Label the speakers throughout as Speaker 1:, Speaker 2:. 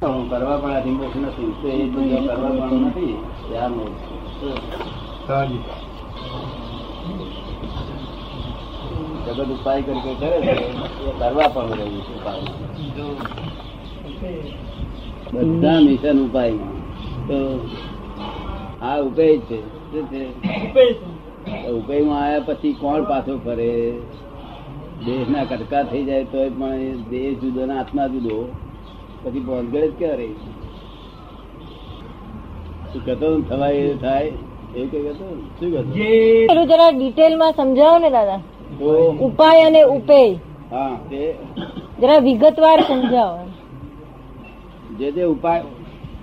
Speaker 1: કરવા પણ આથી નથી તો એ તો કરવા પણ નથી ધ્યાન જગત ઉપાય કરી કરી છે એ કરવા પણ રહ્યું છે બધા મિશન ઉપાય તો આ ઉપાય છે. ઉપાયમાં આવ્યા પછી કોણ પાછો ફરે? દેશના કટકા થઈ જાય તો પણ દેહ દેશ જુદો ને આત્મા જુદો. પછી બોલગડ જ ક્યાં રહી શું કહેતો થવાય એ થાય? એ કઈ કહેતો શું કહેતો
Speaker 2: જરા ડિટેલમાં સમજાવો ને દાદા. ઉપાય અને ઉપેય.
Speaker 1: હા તે?
Speaker 2: જરા વિગતવાર સમજાવો.
Speaker 1: જે જે ઉપાય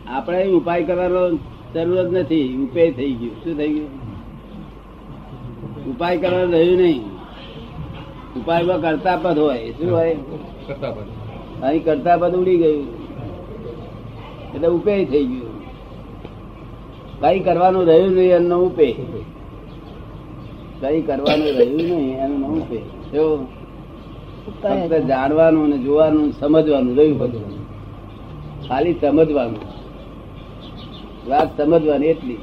Speaker 1: આપણે ઉપાય કરવાનો જરૂરત નથી. ઉપાય થઈ ગયું. શું થઈ ગયું? ઉપાય કરવાનું રહ્યું નહીં. ઉપાયમાં કરતા પદ હોય. શું હોય? અહીં કરતા પદ ઉડી ગયું. એટલે ઉપે થઈ ગયું. કઈ કરવાનું રહ્યું નહીં એનું ઉપે કઈ કરવાનું રહ્યું નહીં એનું ઉપે ફક્ત જાણવાનું અને જોવાનું સમજવાનું રહ્યું બધું. ખાલી સમજવાનું. વાત સમજવાની એટલી.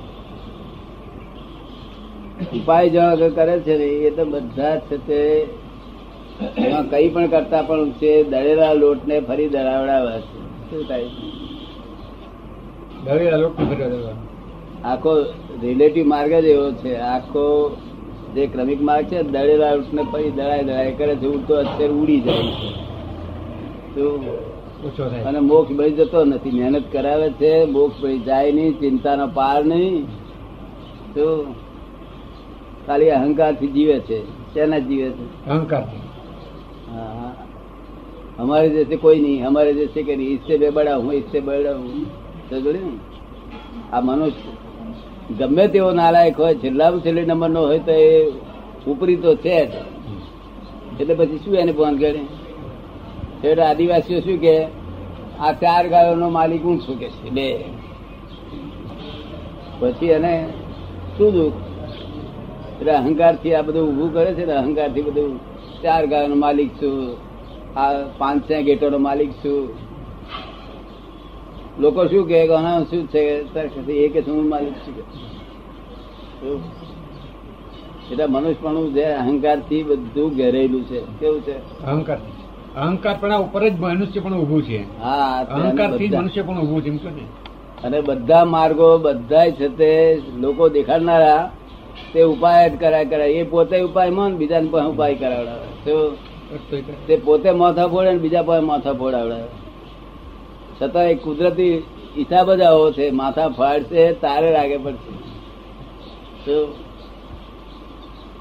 Speaker 1: ઉપાય જો કરે છે ને એ તો બધા છે તે એમાં કઈ પણ કરતા પણ છે દળેલા લોટ ને ફરી દળાવડાવે છે. શું થાય આખો રિલેટિવ માર્ગ જ એવો છે. આખો જે ક્રમિક માર્ગ છે દળેલા લોટ ને ફરી દળાય દળાય કરે છે ઉડતો અત્યારે ઉડી જાય છે. અને મોક્ષ બળી જતો નથી. મહેનત કરાવે છે મોક્ષ બળી જાય નહીં ચિંતાનો પાર નહીં. તો ખાલી અહંકારથી જીવે છે. શેના જીવે છે?
Speaker 3: અહંકાર
Speaker 1: हमारे जैसे कोई नहीं हमारे जैसे कि नहीं इससे मैं बड़ा हूँ इससे बड़ा हूँ સમજ્યો ને? આ મનુષ્ય ગમે તેવો નાલાયક હોય છેલ્લામાં છેલ્લી નંબર નો હોય તો એ ઉપરી તો છે જ એટલે પછી શું એને ફોન કરે એટલે આદિવાસીઓ શું કે આ ચાર ગાયોનો માલિક હું છું કે છે બે પછી એને શું દુઃખ એટલે અહંકાર થી આ બધું ઉભું કરે છે ને અહંકાર થી બધું ચાર ગાયોનો માલિક છું. આ પાંચ છ ગેટોનો માલિક છું. લોકો શું કે આના શું છે? એ કે શું માલિક છું? એટલે મનુષ્યપણું જે અહંકારથી બધું ઘેરેલું છે. કેવું છે?
Speaker 3: અહંકાર અહંકાર પણ ઉપર જ મનુષ્ય પણ ઉભું છે.
Speaker 1: હા અહંકારથી
Speaker 3: મનુષ્ય પણ ઉભું છે એમ
Speaker 1: અને બધા માર્ગો બધા છે તે લોકો દેખાડનારા તે ઉપાય જ કરાય કરાય. એ પોતે ઉપાયમાં બીજાને પણ ઉપાય કરાવડાવે. તો પોતે માથા ફોડે બીજા પાસે માથા ફોડાવડે. છતાં એ કુદરતી હિસાબ જ આવો છે માથા ફાડશે તારે રાગે પડશે. તો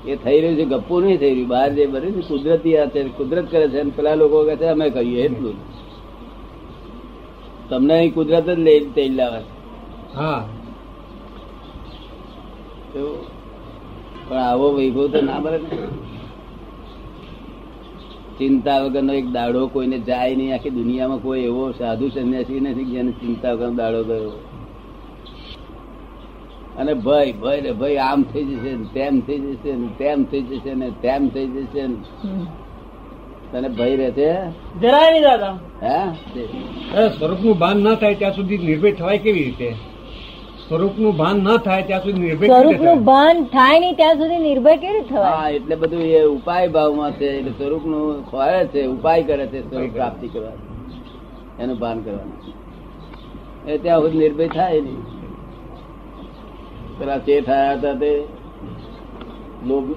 Speaker 1: એ થઈ રહ્યું છે ગપ્પુ નહીં થઈ રહ્યું બહાર જે બને છે કુદરતી આ છે કુદરત કરે છે અને પેલા લોકો કહે છે અમે કહીએ એટલું તમને અહીં કુદરત જ લઈ તેલ લાવે.
Speaker 3: હા.
Speaker 1: પણ આવો વૈભવ તો ના બને ચિંતા વગરનો એક દાડો કોઈને જાય નહીં આખી દુનિયામાં કોઈ એવો સાધુ સંન્યાસી નથી કે જેને ચિંતા વગરનો દાડો ગયો અને ભય ભય ને ભય આમ થઈ જશે ને તેમ થઈ જશે ને તેમ થઈ જશે ને તેમ થઈ જશે ને. તને ભય રહે છે?
Speaker 2: જરાય નહીં દાદા.
Speaker 1: હે?
Speaker 3: સ્વરૂપનું ભાન ના થાય ત્યાં સુધી નિર્ભય થવાય કેવી રીતે? સ્વરૂપનું ભાન ન થાય ત્યાં સુધી નિર્ભય
Speaker 2: સ્વરૂપનું ભાન થાય નહીં ત્યાં સુધી નિર્ભય કેવી થવાય?
Speaker 1: હા એટલે બધું એ ઉપાય ભાવમાં છે એટલે સ્વરૂપનું ખોરે છે ઉપાય કરે છે સ્વરૂપ પ્રાપ્તિ કરવા એનું ભાન કરવાનું. એ ત્યાં સુધી નિર્ભય થાય નહીં. પેલા ચેઠ આયા હતા તે લોભ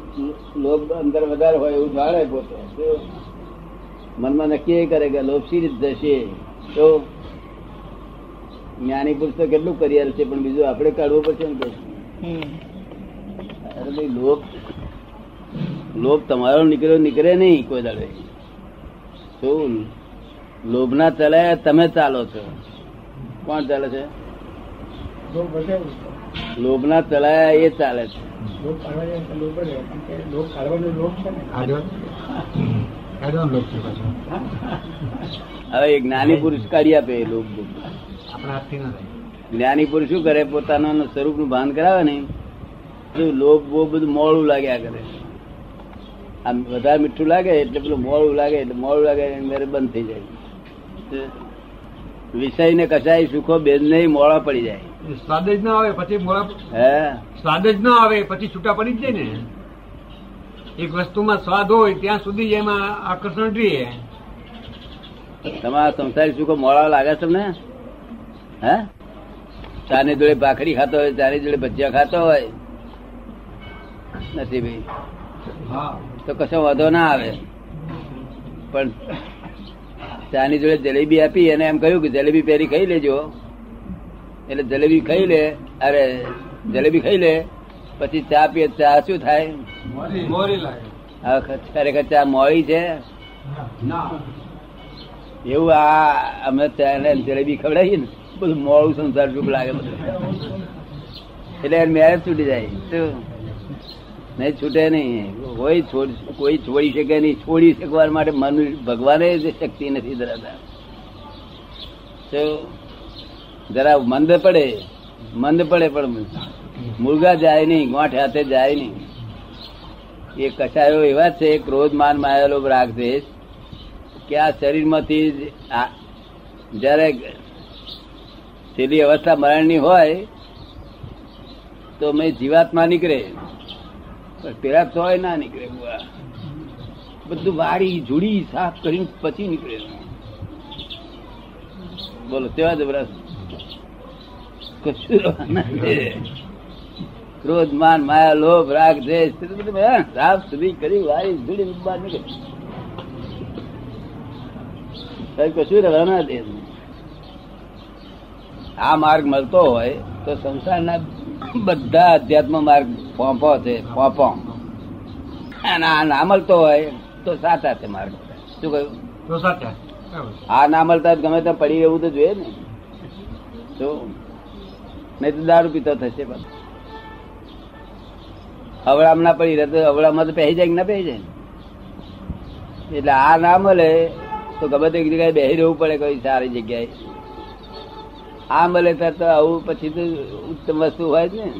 Speaker 1: લોભ અંદર વધારે હોય એવું જાણે પોતે. મનમાં નક્કી એ કરે કે લોભ સી રીતે જશે તો જ્ઞાની પુરુષ તો કેટલું કરિયર છે પણ બીજું આપણે કાઢવું પડશે ને અરે ભાઈ લોભ લોભ તમારો નીકળ્યો નીકળે નહીં કોઈ દાડે. શું? લોભના ચલાયા તમે ચાલો છો. કોણ ચાલે છે? લોભના ચલાયા એ ચાલે છે. હવે એક જ્ઞાની પુરુષ કાઢી આપે એ લોભ. જ્ઞાની પુરુષ શું કરે? પોતાના સ્વરૂપનું ભાન કરાવે ને લોભ બોભ બધું મોડું લાગ્યા કરે. આમ વધારે મીઠું લાગે એટલે પેલું મોડું લાગે એટલે મોડું લાગે મેરે બંધ થઈ જાય. વિષય ને કસાય સુખો બેન નહીં મોડા પડી જાય.
Speaker 3: સ્વાદ જ ના આવે પછી મોડા
Speaker 1: હે?
Speaker 3: સ્વાદ જ ના આવે પછી છૂટા પડી જ જાય ને. એક વસ્તુમાં સ્વાદ હોય ત્યાં સુધી એમાં આકર્ષણ રહે.
Speaker 1: તમારા સંસારી સુખો મોડા લાગે તમને? હે? ચાની જોડે ભાખરી ખાતો હોય ચાની જોડે ભજીયા ખાતો હોય. નથી ભાઈ. તો કશો વાંધો ના આવે. પણ ચાની જોડે જલેબી આપી અને એમ કહ્યું કે જલેબી પેરી ખાઈ લેજો. એટલે જલેબી ખાઈ લે અરે જલેબી ખાઈ લે પછી ચા પીએ ચા શું થાય? ખરેખર ચા મોડી છે?
Speaker 3: ના.
Speaker 1: એવું આ અમે ચા જલેબી ખવડાવીએ ને બધું મોડું સંસાર ચૂપ લાગે બધું. એટલે મેરેજ છૂટી જાય. તો નહીં છૂટે નહીં. કોઈ કોઈ છોડી શકે નહીં. છોડી શકવા માટે મન ભગવાને જ શક્તિ નથી ધરાતા તો જરા મંદ પડે મંદ પડે પણ મુર્ગા જાય નહીં ગોઠ હાથે જાય નહીં. એ કચાયો એવા છે ક્રોધ માન માયેલો રાગ દ્વેષ કે આ શરીરમાંથી જ્યારે છેલ્લી અવસ્થા મરણની હોય તો મેં જીવાતમાં નીકળે. પણ પેલા તોય ના નીકળે. બધું વાળી જુડી સાફ કરીને પછી નીકળે. બોલો તેવા જબરસ કશું ક્રોધ માન માયા લોભ રાગ હે, સાફ સુધી કરી વાળી જુડી બહાર નીકળે. કશું રહેવાના દે. આ માર્ગ મળતો હોય તો સંસારના બધા અધ્યાત્મ માર્ગ પોંપો છે પોંપો. અને આ ના મળતો હોય તો સાચા છે માર્ગ. શું કહ્યું?
Speaker 3: તો સાચા.
Speaker 1: આ ના મળતા ગમે ત્યાં પડી એવું તો જોઈએ ને. તો નહીં તો દારૂ પીતો થશે પણ. હવળામાં ના પડી રહે તો અવળામાં તો પહેરી જાય કે ના પહેરી જાય? એટલે આ ના મળે તો ગમે તે જગ્યાએ બેસી રહેવું પડે કોઈ સારી જગ્યાએ. આ મળે તો આવું પછી તો ઉત્તમ વસ્તુ હોય જ ને.